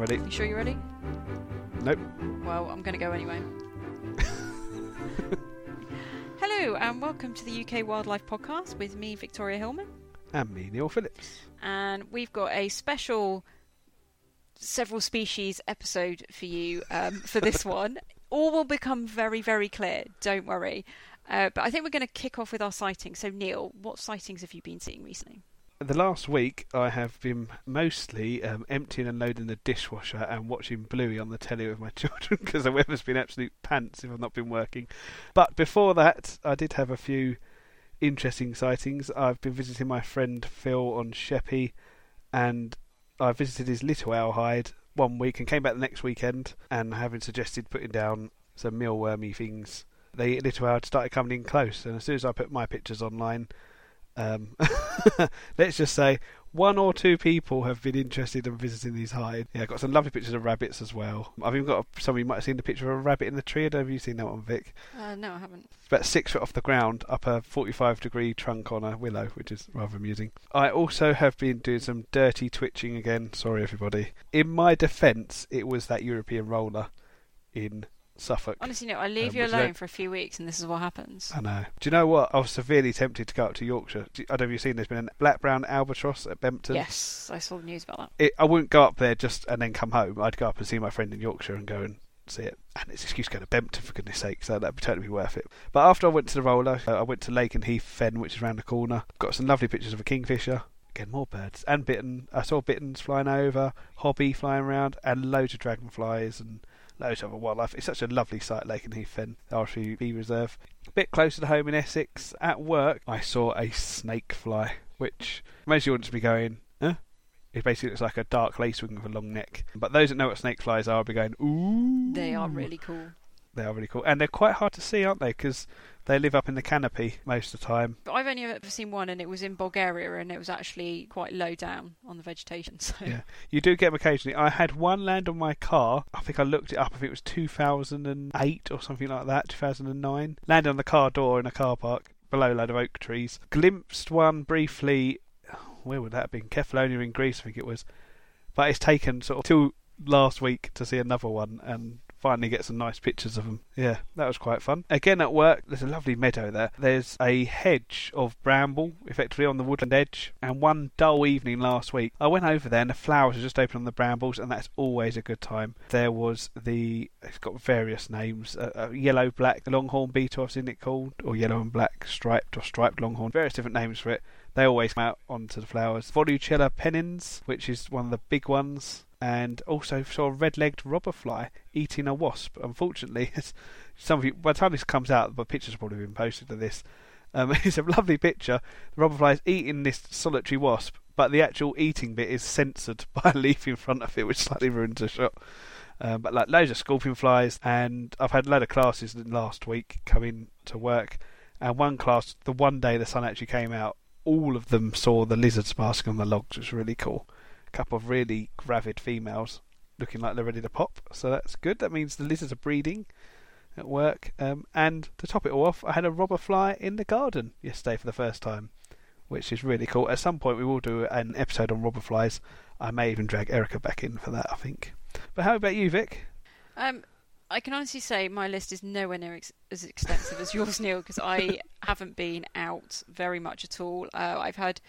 ready? You sure you're ready? Nope. Well, I'm going to go anyway. Hello, and welcome to the UK Wildlife Podcast with me, Victoria Hillman. And me, Neil Phillips. And we've got a special several species episode for you um, for this one. All will become very, very clear. Don't worry. Uh, but I think we're going to kick off with our sightings. So, Neil, what sightings have you been seeing recently? The last week, I have been mostly um, emptying and loading the dishwasher and watching Bluey on the telly with my children because the weather's been absolute pants if I've not been working. But before that, I did have a few interesting sightings. I've been visiting my friend Phil on Sheppey, and I visited his little owl hide one week and came back the next weekend and having suggested putting down some mealwormy things. The little owl started coming in close, and as soon as I put my pictures online, um, let's just say one or two people have been interested in visiting these hides. Yeah, I've got some lovely pictures of rabbits as well. I've even got a, some of you might have seen the picture of a rabbit in the tree. Have you seen that one, Vic? Uh, no, I haven't. It's about six foot off the ground, up a 45 degree trunk on a willow, which is rather amusing. I also have been doing some dirty twitching again. Sorry, everybody. In my defence, it was that European roller in Suffolk. Honestly, no, I leave Um, you alone for a few weeks and this is what happens. I know. Do you know what? I was severely tempted to go up to Yorkshire. I don't know if you've seen. There's been a black browed albatross at Bempton. Yes, I saw the news about that. It, I wouldn't go up there just and then come home. I'd go up and see my friend in Yorkshire and go and see it. And it's an excuse to go to Bempton for goodness sake, so that'd be totally be worth it. But after I went to the roller, uh, I went to Lakenheath Fen, which is around the corner. Got some lovely pictures of a kingfisher. Again, more birds and bittern. I saw bitterns flying over, hobby flying around, and loads of dragonflies and loads of other wildlife. It's such a lovely site, Lakenheath Fen, the Reserve. A bit closer to home in Essex, at work, I saw a snake fly, which most of you wouldn't be going, huh? It basically looks like a dark lacewing with a long neck. But those that know what snake flies are will be going, ooh. They are really cool. They are really cool. And they're quite hard to see, aren't they? Because they live up in the canopy most of the time. But I've only ever seen one, and it was in Bulgaria, and it was actually quite low down on the vegetation. So Yeah. You do get them occasionally. I had one land on my car. I think I looked it up. I think it was 2008 or something like that, 2009. Landed on the car door in a car park below a load of oak trees. Glimpsed one briefly. Where would that have been? Kefalonia in Greece, I think it was. But it's taken sort of till last week to see another one and finally get some nice pictures of them. Yeah, that was quite fun. Again at work, there's a lovely meadow there. There's a hedge of bramble, effectively on the woodland edge. And one dull evening last week, I went over there and the flowers were just open on the brambles, and that's always a good time. There was the, it's got various names, uh, uh, yellow black longhorn beetle, I've seen it called, or yellow and black striped or striped longhorn, various different names for it. They always come out onto the flowers. Volucella pennins, which is one of the big ones, and also saw a red-legged robber fly eating a wasp. Unfortunately, some of you, by the time this comes out, the pictures have probably been posted of this. Um, it's a lovely picture. The robber fly is eating this solitary wasp, but the actual eating bit is censored by a leaf in front of it, which slightly ruins the shot. Um, but like loads of scorpion flies, and I've had a load of classes last week coming to work, and one class, the one day the sun actually came out, all of them saw the lizards basking on the logs, which was really cool. A couple of really gravid females looking like they're ready to pop, so that's good. That means the lizards are breeding at work. Um, and to top it all off, I had a robber fly in the garden yesterday for the first time, which is really cool. At some point, we will do an episode on robber flies. I may even drag Erica back in for that, I think. But how about you, Vic? Um, I can honestly say my list is nowhere near ex- as extensive as yours, Neil, because I haven't been out very much at all. Uh, I've had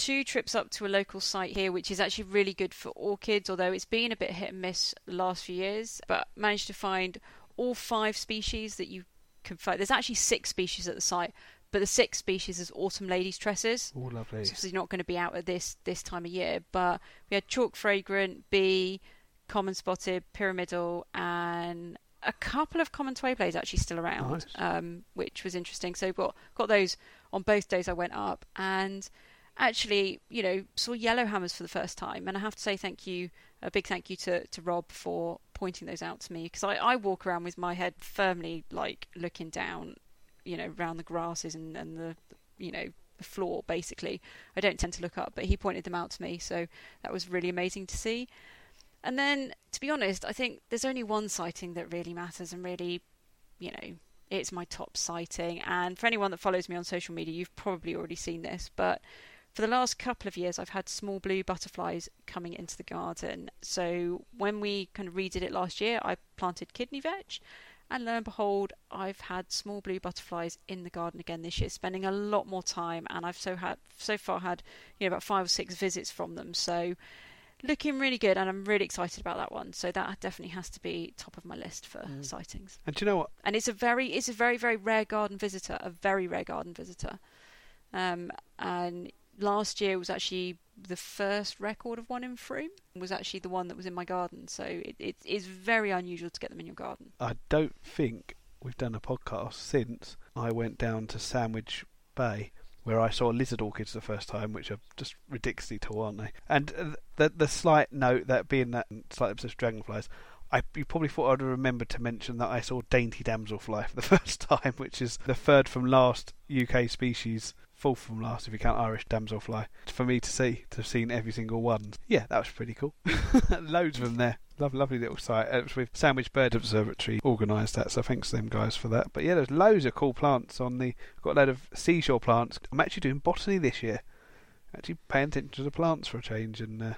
two trips up to a local site here, which is actually really good for orchids, although it's been a bit hit and miss the last few years. But managed to find all five species that you can find. There's actually six species at the site, but the sixth species is autumn ladies tresses. Oh, lovely. It's obviously not going to be out at this this time of year, but we had chalk fragrant, bee, common spotted, pyramidal, and a couple of common twayblades actually still around, Nice. um, which was interesting. So got got those on both days I went up, and actually, you know, saw yellow hammers for the first time, and I have to say thank you, a big thank you to to Rob for pointing those out to me because I, I walk around with my head firmly like looking down, you know, around the grasses and and the you know the floor basically. I don't tend to look up, but he pointed them out to me, so that was really amazing to see. And then, to be honest, I think there's only one sighting that really matters and really, you know, it's my top sighting. And for anyone that follows me on social media, you've probably already seen this, but for the last couple of years, I've had small blue butterflies coming into the garden. So when we kind of redid it last year, I planted kidney vetch, and lo and behold, I've had small blue butterflies in the garden again this year, spending a lot more time, and I've so had so far had you know about five or six visits from them. So looking really good, and I'm really excited about that one. So that definitely has to be top of my list for mm. sightings. And do you know what? And it's a very it's a very very rare garden visitor, a very rare garden visitor. Um, and last year was actually the first record of one in Frome was actually the one that was in my garden. So it, it is very unusual to get them in your garden. I don't think we've done a podcast since I went down to Sandwich Bay where I saw lizard orchids the first time, which are just ridiculously tall, aren't they? And the the slight note that being that slight obsessed with dragonflies, I you probably thought I'd remember to mention that I saw dainty damselfly for the first time, which is the third from last UK species fourth from last if you count Irish damselfly. For me to see, to have seen every single one. Yeah, that was pretty cool. Loads of them there. Lovely, lovely little site. It was with Sandwich Bird Observatory organised that, so thanks to them guys for that. But yeah, there's loads of cool plants on the. Got a load of seashore plants. I'm actually doing botany this year. Actually paying attention to the plants for a change and. Uh,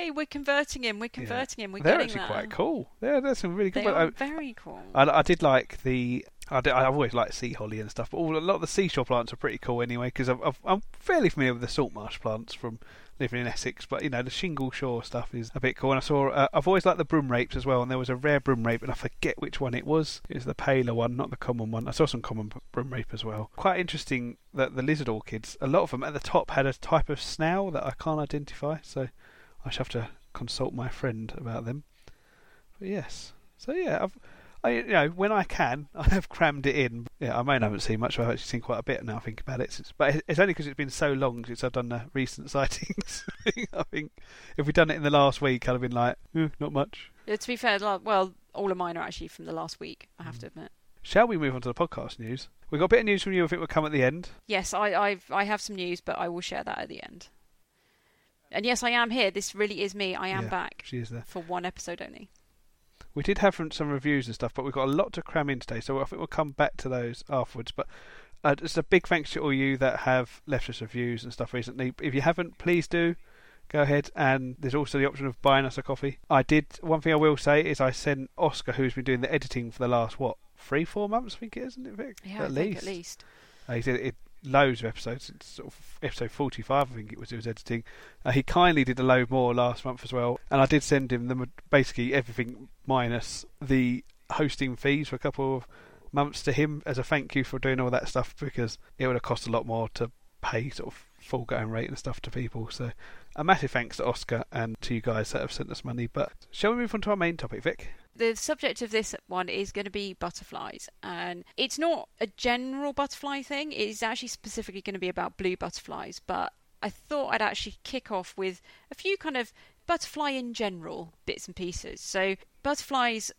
Yay! We're converting him. We're converting yeah. him. We're They're actually quite cool. Yeah, there's some really good. They I, very cool. I, I did like the I have always liked sea holly and stuff, but all, a lot of the seashore plants are pretty cool anyway because I'm fairly familiar with the salt marsh plants from living in Essex, but you know the shingle shore stuff is a bit cool. And I saw uh, I've always liked the broom rapes as well, and there was a rare broom rape, and I forget which one it was. It was the paler one, not the common one. I saw some common broom rape as well. Quite interesting that the lizard orchids, a lot of them at the top had a type of snail that I can't identify, so I shall have to consult my friend about them. But yes, so yeah, I've I, you know, when I can, I have crammed it in. Yeah, I may not have seen much. I've actually seen quite a bit now. I think about it, but it's only because it's been so long since I've done the recent sightings. I think if we'd done it in the last week, I'd have been like, eh, not much. Yeah, to be fair, well, all of mine are actually from the last week. I have mm. to admit. Shall we move on to the podcast news? We've got a bit of news from you. I think will come at the end. Yes, I, I've, I have some news, but I will share that at the end. And yes, I am here. This really is me. I am yeah, back. She is there for one episode only. We did have some reviews and stuff, but we've got a lot to cram in today, so I think we'll come back to those afterwards. But uh, just a big thanks to all you that have left us reviews and stuff recently. If you haven't, please do go ahead. And there's also the option of buying us a coffee. I did. One thing I will say is I sent Oscar, who's been doing the editing for the last what three, four months, I think it is, isn't it, Vic? Yeah, at I least. at least. Uh, he said it loads of episodes. It's sort of episode 45, I think it was. He was editing. Uh, he kindly did a load more last month as well, and I did send him them basically everything minus the hosting fees for a couple of months to him as a thank you for doing all that stuff because it would have cost a lot more to pay sort of full going rate and stuff to people. So a massive thanks to Oscar and to you guys that have sent us money. But shall we move on to our main topic, Vic? the subject of this one is going to be butterflies, and it's not a general butterfly thing. It is actually specifically going to be about blue butterflies, but I thought I'd actually kick off with a few kind of butterfly in general bits and pieces. So, butterflies,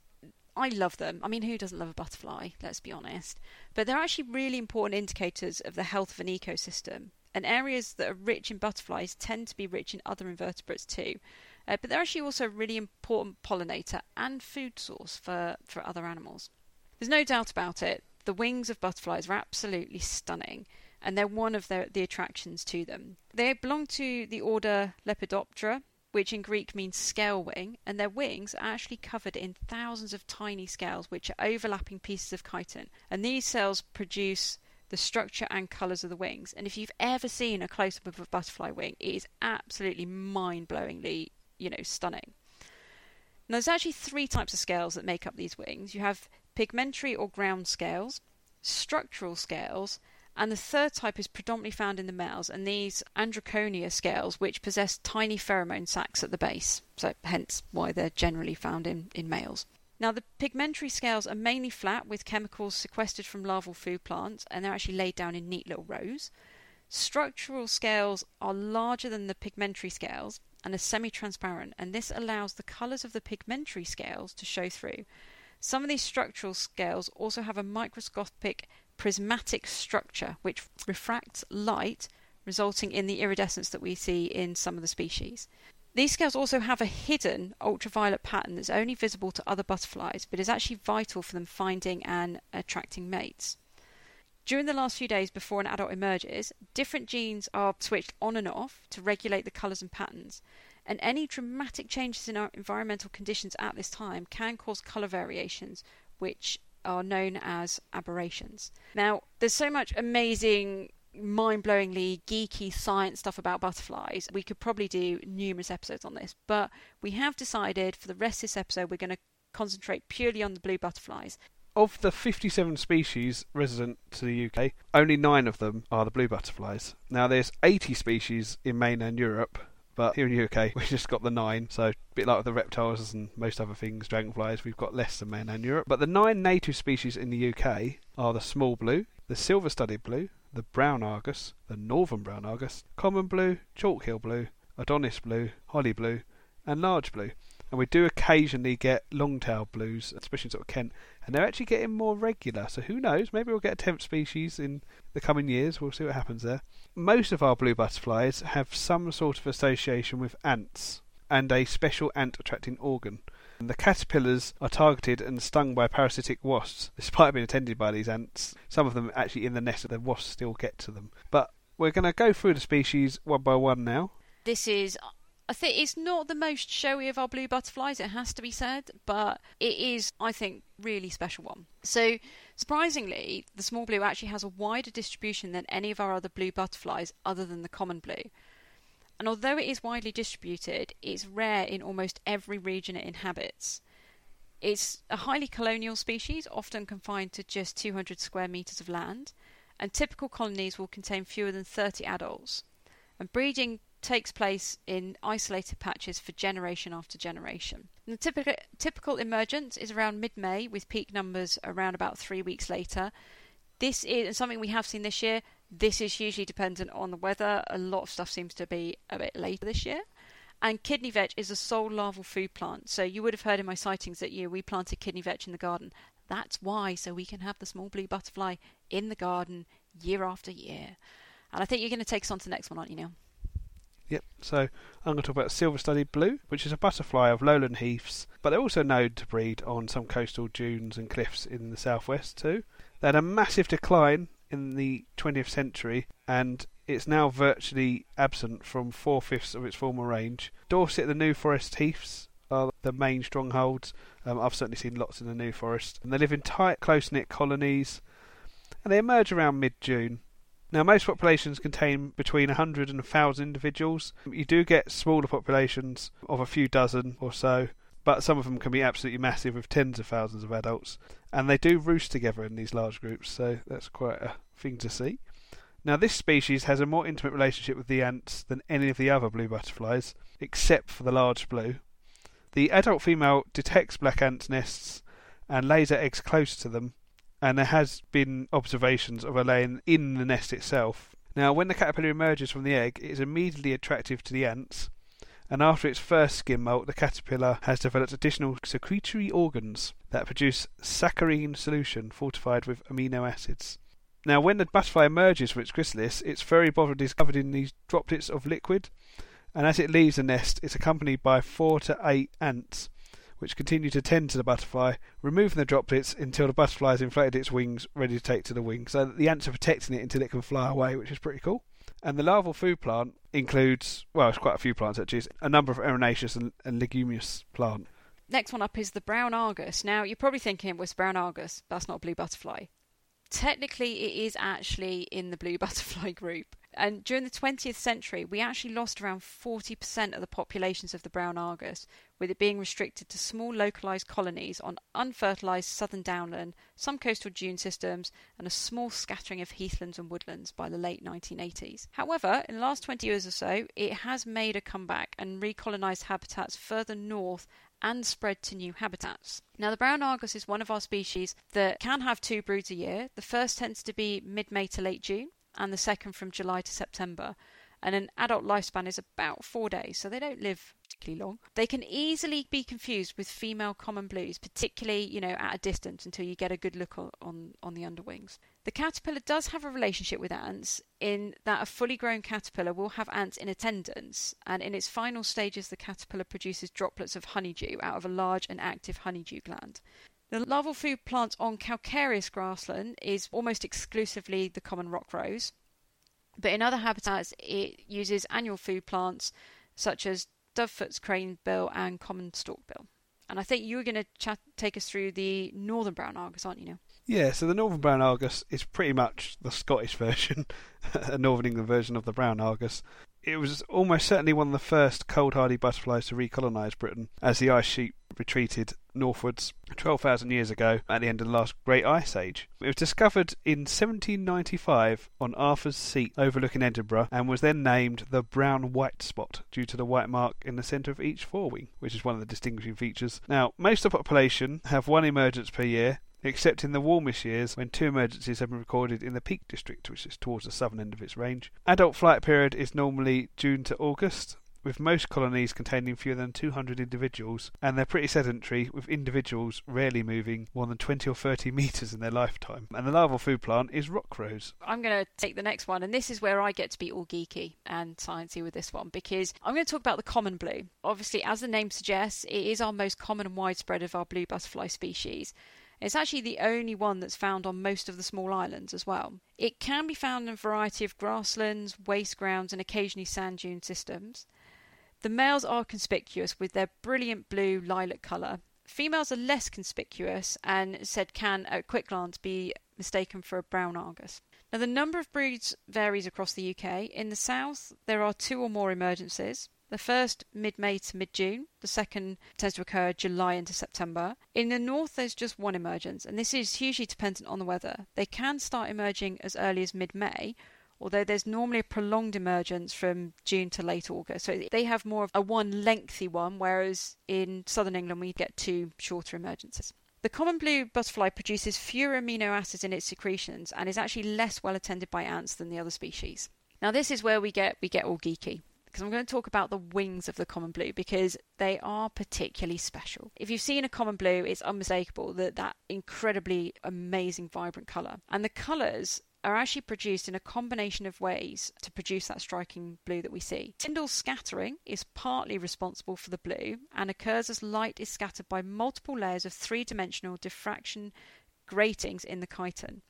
I love them. I mean, who doesn't love a butterfly? Let's be honest. But they're actually really important indicators of the health of an ecosystem. And areas that are rich in butterflies tend to be rich in other invertebrates too. Uh, but they're actually also a really important pollinator and food source for, for other animals. There's no doubt about it, the wings of butterflies are absolutely stunning, and they're one of the, the attractions to them. They belong to the order Lepidoptera, which in Greek means scale wing, and their wings are actually covered in thousands of tiny scales which are overlapping pieces of chitin. And these cells produce the structure and colours of the wings. And if you've ever seen a close up of a butterfly wing, it is absolutely mind blowingly you know, stunning. Now, there's actually three types of scales that make up these wings. You have pigmentary or ground scales, structural scales, and the third type is predominantly found in the males, and these androconia scales, which possess tiny pheromone sacs at the base, so hence why they're generally found in, in males. Now, the pigmentary scales are mainly flat with chemicals sequestered from larval food plants, and they're actually laid down in neat little rows. Structural scales are larger than the pigmentary scales, and are semi-transparent and this allows the colours of the pigmentary scales to show through. Some of these structural scales also have a microscopic prismatic structure which refracts light resulting in the iridescence that we see in some of the species. These scales also have a hidden ultraviolet pattern that's only visible to other butterflies but is actually vital for them finding and attracting mates. During the last few days before an adult emerges, different genes are switched on and off to regulate the colours and patterns. And any dramatic changes in our environmental conditions at this time can cause colour variations, which are known as aberrations. Now, there's so much amazing mind blowingly geeky science stuff about butterflies, we could probably do numerous episodes on this. But we have decided for the rest of this episode, we're going to concentrate purely on the blue butterflies. Of the 57 species resident to the UK, only nine of them are the blue butterflies. Now, there's 80 species in mainland Europe, but here in the UK, we've just got the nine. So, a bit like the reptiles and most other things, dragonflies, we've got less than mainland Europe. But the nine native species in the UK are the small blue, the silver studded blue, the brown argus, the northern brown argus, common blue, chalk hill blue, Adonis blue, holly blue, and large blue. And we do occasionally get long-tailed blues, especially in sort of Kent, and they're actually getting more regular. So who knows? Maybe we'll get a tenth species in the coming years. We'll see what happens there. Most of our blue butterflies have some sort of association with ants and a special ant-attracting organ. The caterpillars are targeted and stung by parasitic wasps, despite being attended by these ants. Some of them actually in the nest, of the wasps still get to them. But we're going to go through the species one by one now. This is I think it's not the most showy of our blue butterflies, it has to be said, but it is, I think, really special one. So, surprisingly, the small blue actually has a wider distribution than any of our other blue butterflies other than the common blue. And although it is widely distributed, it's rare in almost every region it inhabits. It's a highly colonial species, often confined to just 200 square metres of land, and typical colonies will contain fewer than 30 adults. And breeding takes place in isolated patches for generation after generation. And the typical, typical emergence is around mid May, with peak numbers around about three weeks later. This is something we have seen this year. This is hugely dependent on the weather. A lot of stuff seems to be a bit later this year. And kidney vetch is a sole larval food plant. So you would have heard in my sightings that year we planted kidney vetch in the garden. That's why, so we can have the small blue butterfly in the garden year after year. And I think you're going to take us on to the next one, aren't you, Neil? Yep, so I'm going to talk about silver studded blue, which is a butterfly of lowland heaths, but they're also known to breed on some coastal dunes and cliffs in the southwest too. They had a massive decline in the 20th century, and it's now virtually absent from four fifths of its former range. Dorset, the New Forest heaths are the main strongholds. Um, I've certainly seen lots in the New Forest, and they live in tight, close-knit colonies, and they emerge around mid-June. Now, most populations contain between 100 and 1,000 individuals. You do get smaller populations of a few dozen or so, but some of them can be absolutely massive with tens of thousands of adults. And they do roost together in these large groups, so that's quite a thing to see. Now, this species has a more intimate relationship with the ants than any of the other blue butterflies, except for the large blue. The adult female detects black ants' nests and lays her eggs close to them, and there has been observations of her laying in the nest itself. Now, when the caterpillar emerges from the egg, it is immediately attractive to the ants, and after its first skim molt, the caterpillar has developed additional secretory organs that produce saccharine solution fortified with amino acids. Now, when the butterfly emerges from its chrysalis, its furry body is covered in these droplets of liquid, and as it leaves the nest, it's accompanied by four to eight ants, which continue to tend to the butterfly, removing the droplets until the butterfly has inflated its wings, ready to take to the wing. So the ants are protecting it until it can fly away, which is pretty cool. And the larval food plant includes, well, it's quite a few plants actually, a number of ericaceous and, and leguminous plant. Next one up is the brown argus. Now, you're probably thinking, was brown argus? That's not a blue butterfly. Technically, it is actually in the blue butterfly group. And during the 20th century, we actually lost around 40% of the populations of the brown argus, with it being restricted to small localised colonies on unfertilised southern downland, some coastal dune systems, and a small scattering of heathlands and woodlands by the late 1980s. However, in the last 20 years or so, it has made a comeback and recolonised habitats further north and spread to new habitats. Now, the brown argus is one of our species that can have two broods a year. The first tends to be mid May to late June, and the second from July to September. And an adult lifespan is about four days, so they don't live particularly long. They can easily be confused with female common blues, particularly, you know, at a distance until you get a good look on, on the underwings. The caterpillar does have a relationship with ants in that a fully grown caterpillar will have ants in attendance, and in its final stages, the caterpillar produces droplets of honeydew out of a large and active honeydew gland. The larval food plant on calcareous grassland is almost exclusively the common rock rose, but in other habitats it uses annual food plants such as dovefoot's cranesbill and common storksbill. And I think you were going to take us through the northern brown argus, aren't you, Neil? Yeah, so the Northern Brown Argus is pretty much the Scottish version, a Northern England version of the Brown Argus. It was almost certainly one of the first cold hardy butterflies to recolonise Britain as the ice sheet retreated northwards 12,000 years ago at the end of the last Great Ice Age. It was discovered in 1795 on Arthur's Seat overlooking Edinburgh and was then named the brown white spot due to the white mark in the centre of each forewing, which is one of the distinguishing features. Now, most of the population have one emergence per year, except in the warmest years when two emergencies have been recorded in the Peak District, which is towards the southern end of its range. Adult flight period is normally June to August, with most colonies containing fewer than 200 individuals, and they're pretty sedentary, with individuals rarely moving more than 20 or 30 metres in their lifetime. And the larval food plant is rock rose. I'm going to take the next one, and this is where I get to be all geeky and sciencey with this one because I'm going to talk about the common blue. Obviously, as the name suggests, it is our most common and widespread of our blue butterfly species. It's actually the only one that's found on most of the small islands as well. It can be found in a variety of grasslands, waste grounds, and occasionally sand dune systems. The males are conspicuous with their brilliant blue lilac colour. Females are less conspicuous and said can, at quick glance, be mistaken for a brown argus. Now, the number of breeds varies across the UK. In the south, there are two or more emergencies. The first mid May to mid June, the second tends to occur July into September. In the north, there's just one emergence, and this is hugely dependent on the weather. They can start emerging as early as mid May, although there's normally a prolonged emergence from June to late August. So they have more of a one lengthy one, whereas in southern England we get two shorter emergences. The common blue butterfly produces fewer amino acids in its secretions and is actually less well attended by ants than the other species. Now this is where we get we get all geeky because I'm going to talk about the wings of the common blue because they are particularly special. If you've seen a common blue, it's unmistakable that that incredibly amazing vibrant colour. And the colours are actually produced in a combination of ways to produce that striking blue that we see. Tyndall scattering is partly responsible for the blue and occurs as light is scattered by multiple layers of three dimensional diffraction gratings in the chitin.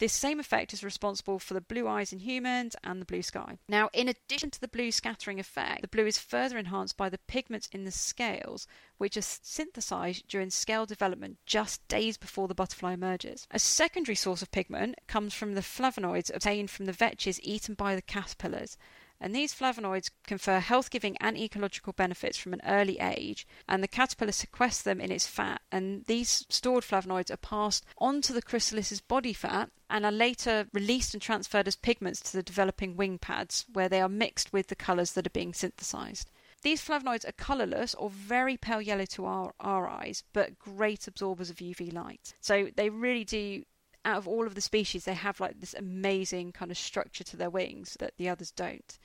This same effect is responsible for the blue eyes in humans and the blue sky. Now, in addition to the blue scattering effect, the blue is further enhanced by the pigments in the scales, which are synthesized during scale development just days before the butterfly emerges. A secondary source of pigment comes from the flavonoids obtained from the vetches eaten by the caterpillars and these flavonoids confer health giving and ecological benefits from an early age, and the caterpillar sequesters them in its fat, and these stored flavonoids are passed onto the chrysalis's body fat and are later released and transferred as pigments to the developing wing pads, where they are mixed with the colours that are being synthesized. These flavonoids are colourless or very pale yellow to our, our eyes, but great absorbers of UV light. So they really do out of all of the species, they have like this amazing kind of structure to their wings that the others don't.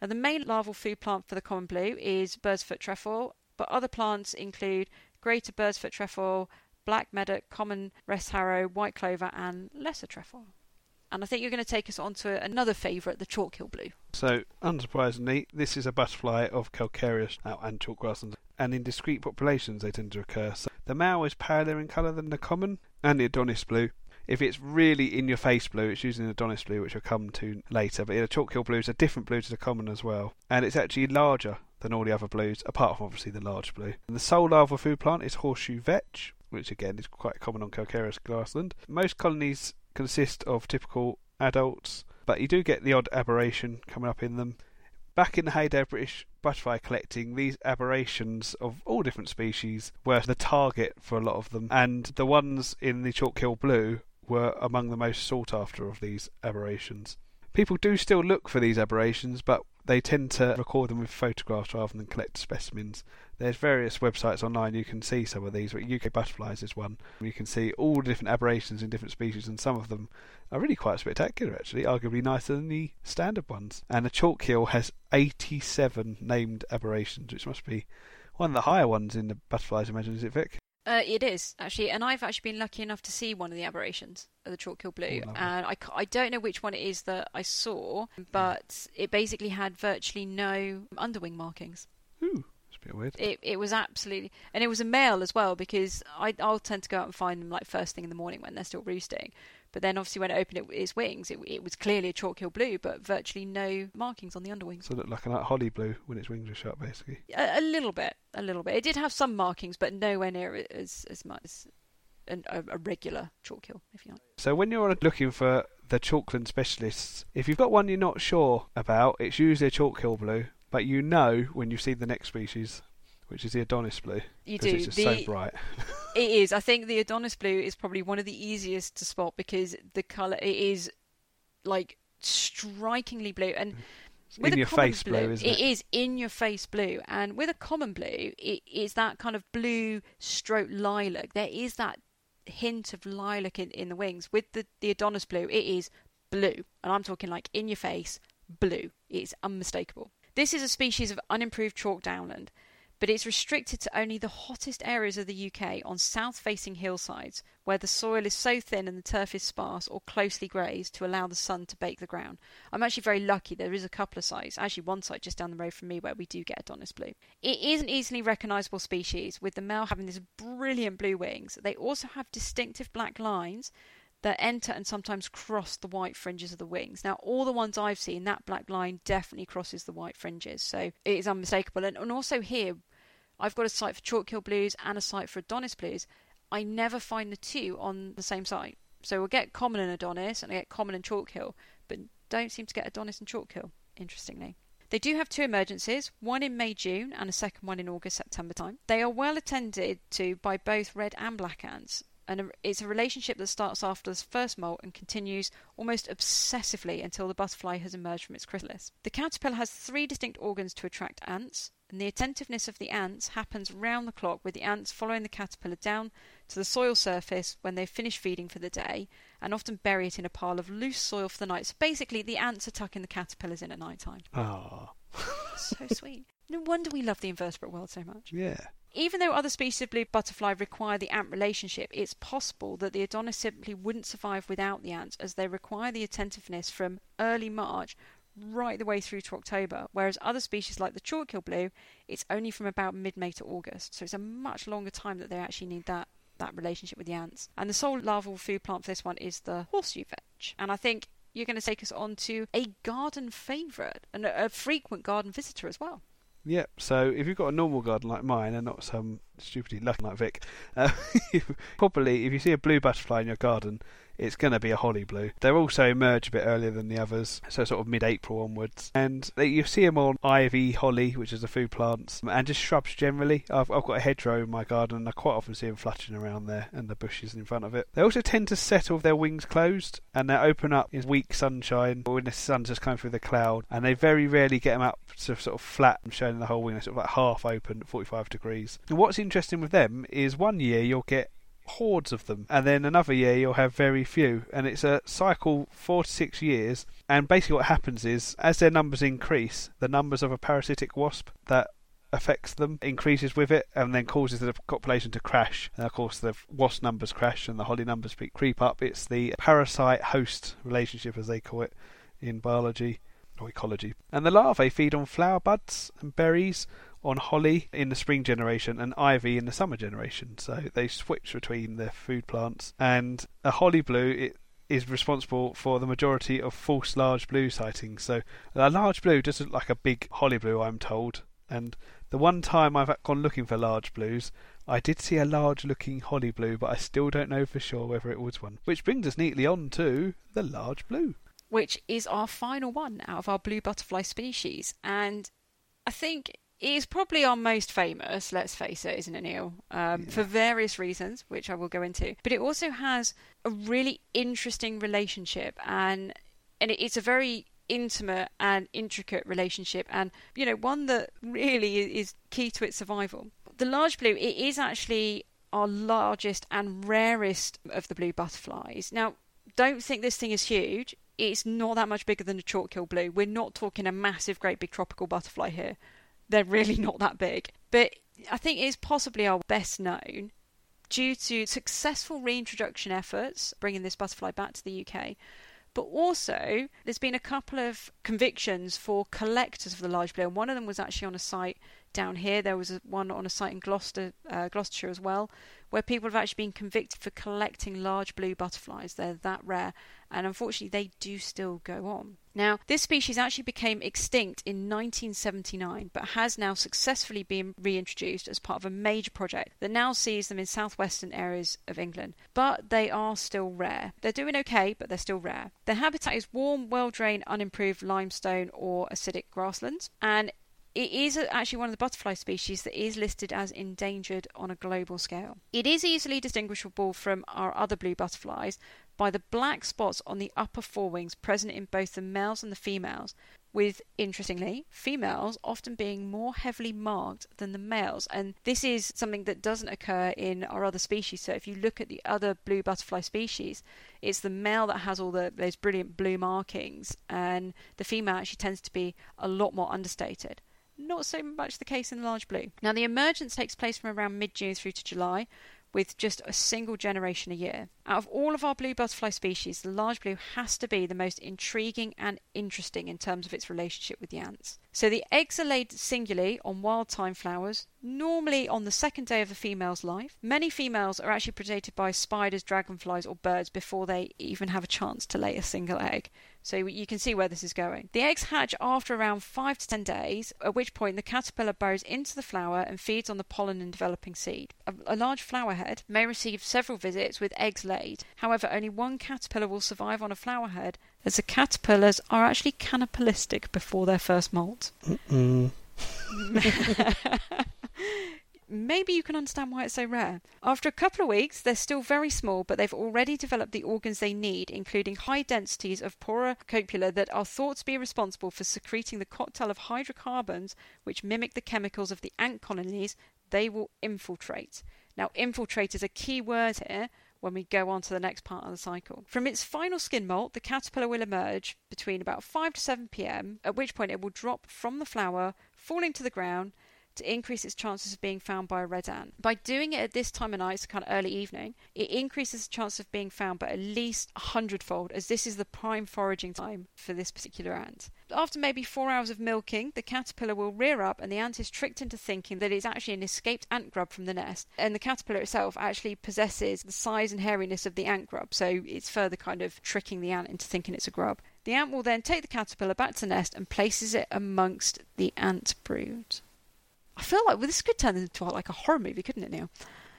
Now, the main larval food plant for the common blue is bird's foot trefoil, but other plants include greater bird's foot trefoil, black medick, common rest harrow, white clover, and lesser trefoil. And I think you're going to take us on to another favourite, the chalk-hill blue. So, unsurprisingly, this is a butterfly of calcareous uh, and chalk grasslands, and in discrete populations they tend to occur. So the male is paler in colour than the common and the Adonis blue, if it's really in your face blue, it's using Adonis blue, which we'll come to later. But the chalk hill blue is a different blue to the common as well, and it's actually larger than all the other blues, apart from obviously the large blue. And the sole larval food plant is horseshoe vetch, which again is quite common on calcareous grassland. Most colonies consist of typical adults, but you do get the odd aberration coming up in them. Back in the heyday of British butterfly collecting, these aberrations of all different species were the target for a lot of them, and the ones in the chalk hill blue were among the most sought after of these aberrations. People do still look for these aberrations, but they tend to record them with photographs rather than collect specimens. There's various websites online you can see some of these. But UK Butterflies is one. You can see all the different aberrations in different species, and some of them are really quite spectacular, actually, arguably nicer than the standard ones. And the chalk hill has 87 named aberrations, which must be one of the higher ones in the butterflies, imagine, is it, Vic? Uh, it is actually, and I've actually been lucky enough to see one of the aberrations of the chalk hill blue, oh, and I, I don't know which one it is that I saw, but it basically had virtually no underwing markings. Ooh, Bit weird. It it was absolutely, and it was a male as well because I I'll tend to go out and find them like first thing in the morning when they're still roosting. But then obviously when it opened it, its wings, it, it was clearly a chalk-hill blue, but virtually no markings on the underwings. So it looked like a like holly blue when its wings were shut, basically. A, a little bit, a little bit. It did have some markings, but nowhere near as as much as an, a, a regular chalk-hill, if you like. So when you're looking for the chalkland specialists, if you've got one you're not sure about, it's usually a chalk-hill blue but you know when you see the next species, which is the Adonis blue. You do. It's just the, so bright. it is. I think the Adonis blue is probably one of the easiest to spot because the colour it is like strikingly blue and. Mm. With in a your face blue, blue, isn't it? It is in your face blue, and with a common blue, it is that kind of blue stroke lilac. There is that hint of lilac in, in the wings. With the, the Adonis blue, it is blue, and I'm talking like in your face blue. It's unmistakable. This is a species of unimproved chalk downland, but it's restricted to only the hottest areas of the UK on south facing hillsides where the soil is so thin and the turf is sparse or closely grazed to allow the sun to bake the ground. I'm actually very lucky there is a couple of sites, actually one site just down the road from me where we do get Adonis blue. It is an easily recognisable species with the male having these brilliant blue wings. They also have distinctive black lines that enter and sometimes cross the white fringes of the wings. Now, all the ones I've seen, that black line definitely crosses the white fringes, so it is unmistakable. And, and also here, I've got a site for Chalk Blues and a site for Adonis Blues. I never find the two on the same site. So we'll get common and Adonis and I get common and Chalk Hill, but don't seem to get Adonis and Chalk Hill, interestingly. They do have two emergencies, one in May June and a second one in August September time. They are well attended to by both red and black ants, and it's a relationship that starts after the first molt and continues almost obsessively until the butterfly has emerged from its chrysalis. The caterpillar has three distinct organs to attract ants, and the attentiveness of the ants happens round the clock with the ants following the caterpillar down to the soil surface when they've finished feeding for the day and often bury it in a pile of loose soil for the night. So basically, the ants are tucking the caterpillars in at night time. Ah. so sweet. No wonder we love the invertebrate world so much. Yeah. Even though other species of blue butterfly require the ant relationship, it's possible that the Adonis simply wouldn't survive without the ants, as they require the attentiveness from early March right the way through to October, whereas other species like the chalk-hill blue, it's only from about mid-May to August. So it's a much longer time that they actually need that that relationship with the ants. And the sole larval food plant for this one is the horseshoe vetch. And I think you're going to take us on to a garden favourite and a, a frequent garden visitor as well. Yep. So if you've got a normal garden like mine and not some stupidly lucky like Vic, uh, probably if you see a blue butterfly in your garden, it's going to be a holly blue. They're also emerge a bit earlier than the others, so sort of mid-April onwards. And you see them on ivy, holly, which is the food plants, and just shrubs generally. I've, I've got a hedgerow in my garden, and I quite often see them fluttering around there and the bushes in front of it. They also tend to settle with their wings closed, and they open up in weak sunshine or when the sun's just coming through the cloud. And they very rarely get them up to sort of flat and showing the whole wing. They're sort of like half open at 45 degrees. And what's interesting with them is one year you'll get hordes of them, and then another year you'll have very few, and it's a cycle four to six years. And basically, what happens is as their numbers increase, the numbers of a parasitic wasp that affects them increases with it and then causes the population to crash. And of course, the wasp numbers crash and the holly numbers creep up. It's the parasite host relationship, as they call it in biology ecology. And the larvae feed on flower buds and berries on holly in the spring generation and ivy in the summer generation. So they switch between their food plants. And a holly blue it is responsible for the majority of false large blue sightings. So a large blue doesn't look like a big holly blue, I'm told. And the one time I've gone looking for large blues, I did see a large looking holly blue, but I still don't know for sure whether it was one. Which brings us neatly on to the large blue. Which is our final one out of our blue butterfly species. And I think is probably our most famous, let's face it, isn't it, Neil? Um, yeah. For various reasons, which I will go into. But it also has a really interesting relationship, and and it's a very intimate and intricate relationship, and you know one that really is key to its survival. The large blue, it is actually our largest and rarest of the blue butterflies. Now, don't think this thing is huge. It's not that much bigger than a chalk-hill blue. We're not talking a massive, great big tropical butterfly here they're really not that big. But I think it is possibly our best known due to successful reintroduction efforts bringing this butterfly back to the UK, But also, there's been a couple of convictions for collectors of the large blue, and one of them was actually on a site down here. There was one on a site in Gloucester, uh, Gloucestershire as well, where people have actually been convicted for collecting large blue butterflies. They're that rare, and unfortunately, they do still go on. Now, this species actually became extinct in 1979, but has now successfully been reintroduced as part of a major project that now sees them in southwestern areas of England. But they are still rare. They're doing okay, but they're still rare. Their habitat is warm, well drained, unimproved limestone or acidic grasslands, and it is actually one of the butterfly species that is listed as endangered on a global scale. It is easily distinguishable from our other blue butterflies by the black spots on the upper forewings present in both the males and the females, with, interestingly, females often being more heavily marked than the males. And this is something that doesn't occur in our other species. So if you look at the other blue butterfly species, it's the male that has all the, those brilliant blue markings, and the female actually tends to be a lot more understated. Not so much the case in the large blue. Now, the emergence takes place from around mid June through to July, with just a single generation a year. Out of all of our blue butterfly species, the large blue has to be the most intriguing and interesting in terms of its relationship with the ants. So the eggs are laid singly on wild thyme flowers, normally on the second day of a female's life. Many females are actually predated by spiders, dragonflies, or birds before they even have a chance to lay a single egg. So you can see where this is going. The eggs hatch after around 5 to 10 days, at which point the caterpillar burrows into the flower and feeds on the pollen and developing seed. A, a large flower head may receive several visits with eggs laid. However, only one caterpillar will survive on a flower head, as the caterpillars are actually cannibalistic before their first molt. maybe you can understand why it's so rare. After a couple of weeks, they're still very small, but they've already developed the organs they need, including high densities of pore cupola that are thought to be responsible for secreting the cocktail of hydrocarbons which mimic the chemicals of the ant colonies they will infiltrate. Now, infiltrate is a key word here when we go on to the next part of the cycle. From its final skin molt, the caterpillar will emerge between about 5 to 7 pm, at which point it will drop from the flower, falling to the ground, to increase its chances of being found by a red ant. By doing it at this time of night, so kind of early evening, it increases the chance of being found by at least a hundredfold, as this is the prime foraging time for this particular ant. After maybe four hours of milking, the caterpillar will rear up, and the ant is tricked into thinking that it's actually an escaped ant grub from the nest. And the caterpillar itself actually possesses the size and hairiness of the ant grub, so it's further kind of tricking the ant into thinking it's a grub. The ant will then take the caterpillar back to the nest and places it amongst the ant brood. I feel like well, this could turn into like a horror movie, couldn't it, Neil?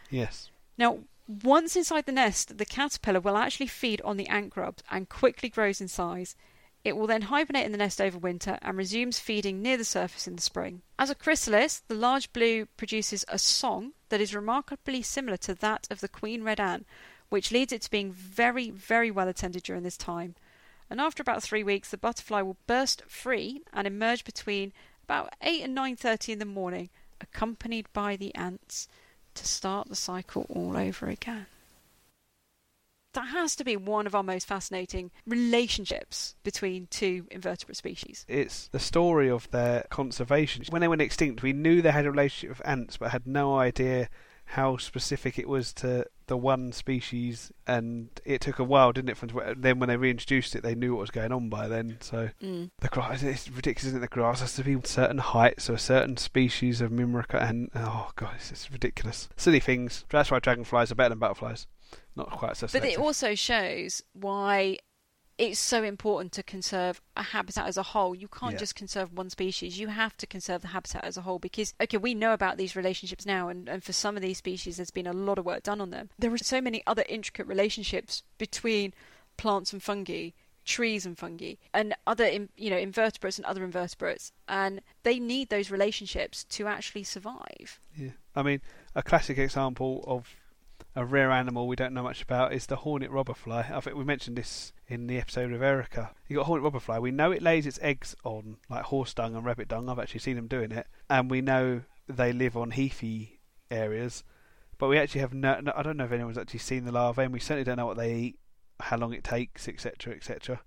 Yes. Now, once inside the nest, the caterpillar will actually feed on the ant grubs and quickly grows in size. It will then hibernate in the nest over winter and resumes feeding near the surface in the spring. As a chrysalis, the large blue produces a song that is remarkably similar to that of the queen red ant, which leads it to being very, very well attended during this time. And after about three weeks, the butterfly will burst free and emerge between about 8 and 9.30 in the morning, accompanied by the ants, to start the cycle all over again. That has to be one of our most fascinating relationships between two invertebrate species. It's the story of their conservation. When they went extinct, we knew they had a relationship with ants, but had no idea how specific it was to the one species, and it took a while, didn't it? From then when they reintroduced it, they knew what was going on by then. So mm. the grass, it's ridiculous, isn't it? The grass has to be certain heights or a certain species of Myrmica, and oh god, it's, it's ridiculous. Silly things. That's why dragonflies are better than butterflies. Not quite so. Selective. But it also shows why it's so important to conserve a habitat as a whole. You can't yeah. just conserve one species. You have to conserve the habitat as a whole because, okay, we know about these relationships now, and, and for some of these species, there's been a lot of work done on them. There are so many other intricate relationships between plants and fungi, trees and fungi, and other, you know, invertebrates and other invertebrates, and they need those relationships to actually survive. Yeah, I mean, a classic example of a rare animal we don't know much about is the hornet robberfly. I think we mentioned this in the episode of Erica. You got hornet robberfly. We know it lays its eggs on like horse dung and rabbit dung. I've actually seen them doing it, and we know they live on heathy areas. But we actually have no, no I don't know if anyone's actually seen the larvae, and we certainly don't know what they eat, how long it takes, etc., etc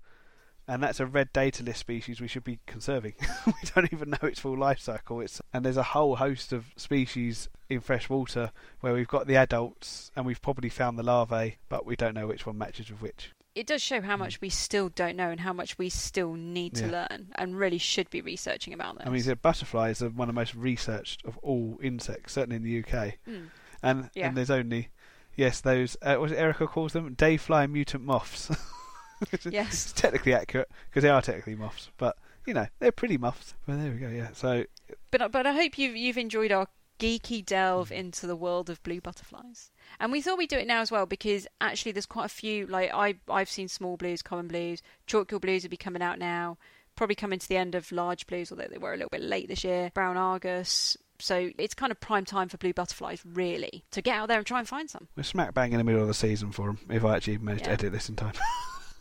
and that's a red data list species we should be conserving. we don't even know its full life cycle. It's and there's a whole host of species in fresh water where we've got the adults and we've probably found the larvae, but we don't know which one matches with which. it does show how much we still don't know and how much we still need to Yeah. learn and really should be researching about this. I mean, the butterflies are one of the most researched of all insects, certainly in the UK. Mm. And Yeah. and there's only yes those uh, what Erica calls them day flying mutant moths. Yes. it's technically accurate because they are technically moths, but you know they're pretty moths. But there we go. Yeah. So But but I hope you've you've enjoyed our geeky delve into the world of blue butterflies. And we thought we'd do it now as well because actually there's quite a few like I I've seen small blues, common blues, chalk blues will be coming out now. Probably coming to the end of large blues, although they were a little bit late this year. Brown Argus. So it's kind of prime time for blue butterflies, really, to get out there and try and find some. we're smack bang in the middle of the season for them. If I actually manage to edit this in time.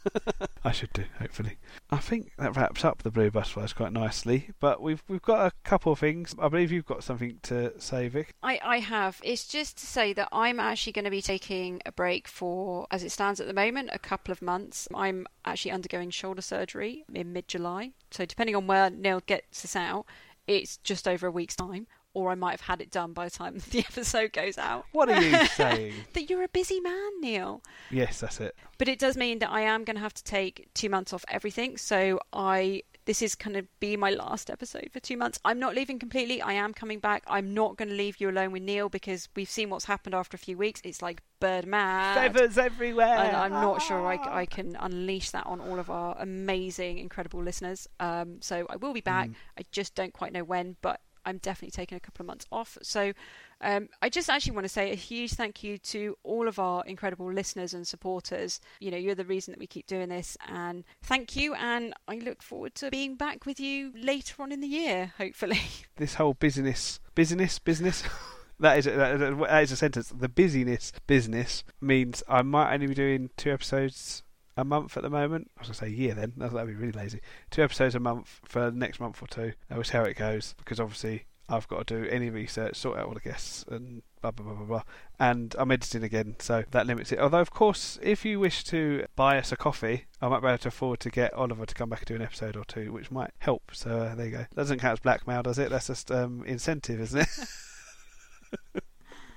I should do, hopefully. I think that wraps up the blue butterflies quite nicely. But we've we've got a couple of things. I believe you've got something to say, Vic. I, I have. It's just to say that I'm actually going to be taking a break for, as it stands at the moment, a couple of months. I'm actually undergoing shoulder surgery in mid July. So, depending on where Neil gets this out, it's just over a week's time. Or I might have had it done by the time the episode goes out. What are you saying? That you're a busy man, Neil. yes, that's it. But it does mean that I am going to have to take two months off everything. So I this is going to be my last episode for two months. I'm not leaving completely. I am coming back. I'm not going to leave you alone with Neil because we've seen what's happened after a few weeks. It's like bird mad. Feathers everywhere. And I'm not sure I, I can unleash that on all of our amazing, incredible listeners. Um, so I will be back. Mm. I just don't quite know when, but I'm definitely taking a couple of months off. So um, I just actually want to say a huge thank you to all of our incredible listeners and supporters. You know, you're the reason that we keep doing this, and thank you. And I look forward to being back with you later on in the year, hopefully. this whole business, business, business. that is is- that is a sentence. The busyness business means I might only be doing two episodes a month at the moment. I was gonna say year then. That would be really lazy. Two episodes a month for the next month or two. That was how it goes because obviously I've got to do any research, sort out all the guests, and blah blah blah blah blah. And I'm editing again, so that limits it. Although, of course, if you wish to buy us a coffee, I might be able to afford to get Oliver to come back and do an episode or two, which might help. So uh, there you go. That Doesn't count as blackmail, does it? That's just um, incentive, isn't it?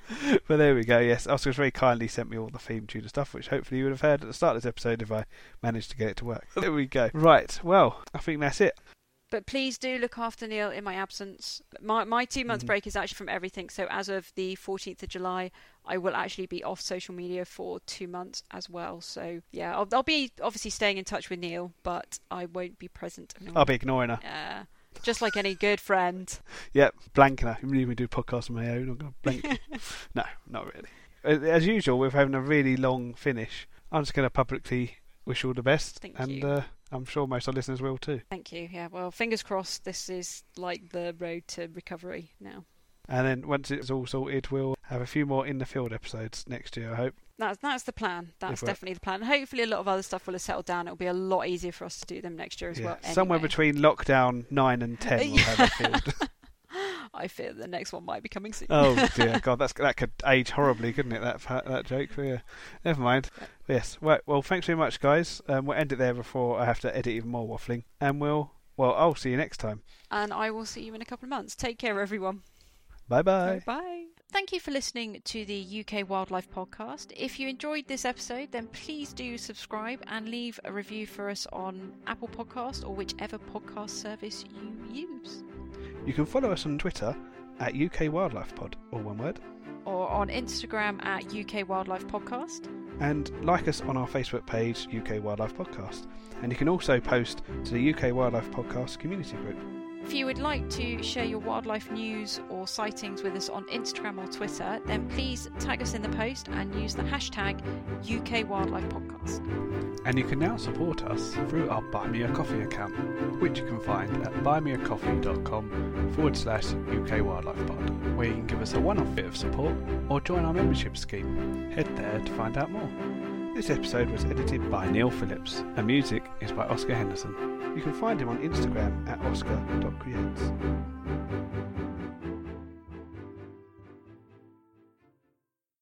but there we go. Yes, Oscar's very kindly sent me all the theme tune and stuff, which hopefully you would have heard at the start of this episode if I managed to get it to work. there we go. Right. Well, I think that's it. But please do look after Neil in my absence. My my two month Mhm. break is actually from everything. So as of the 14th of July, I will actually be off social media for two months as well. So yeah, I'll, I'll be obviously staying in touch with Neil, but I won't be present. I'll be ignoring her. Yeah, just like any good friend. Yep, blanking her. You even do podcasts on my own. I'm going to blank. no, not really. As usual, we're having a really long finish. I'm just going to publicly wish you all the best, Thank and you. Uh, I'm sure most of our listeners will too. Thank you. Yeah, well, fingers crossed. This is like the road to recovery now. And then once it's all sorted, we'll have a few more in the field episodes next year. I hope. That's that's the plan. That's If definitely the plan. Hopefully, a lot of other stuff will have settled down. It'll be a lot easier for us to do them next year as Yeah, well. somewhere between lockdown nine and ten, we'll. I fear the next one might be coming soon. oh dear God, that's that could age horribly, couldn't it? That that joke. Yeah, never mind. Yes. Right. Well, thanks very much, guys. Um, we'll end it there before I have to edit even more waffling, and we'll. Well, I'll see you next time. and I will see you in a couple of months. Take care, everyone. bye-bye. bye. Bye. Thank you for listening to the UK Wildlife Podcast. If you enjoyed this episode, then please do subscribe and leave a review for us on Apple Podcast or whichever podcast service you use. You can follow us on Twitter at UK Wildlife Pod, all one word, Or on Instagram at UK Wildlife Podcast. and like us on our Facebook page, UK Wildlife Podcast. And you can also post to the UK Wildlife Podcast community group. If you would like to share your wildlife news or sightings with us on Instagram or Twitter, then please tag us in the post and use the hashtag UK Wildlife Podcast. And you can now support us through our Buy Me a Coffee account, which you can find at buymeacoffee.com forward slash UK Wildlife Pod, where you can give us a one off bit of support or join our membership scheme. Head there to find out more. This episode was edited by Neil Phillips, and music is by Oscar Henderson. You can find him on Instagram at oscar.creates.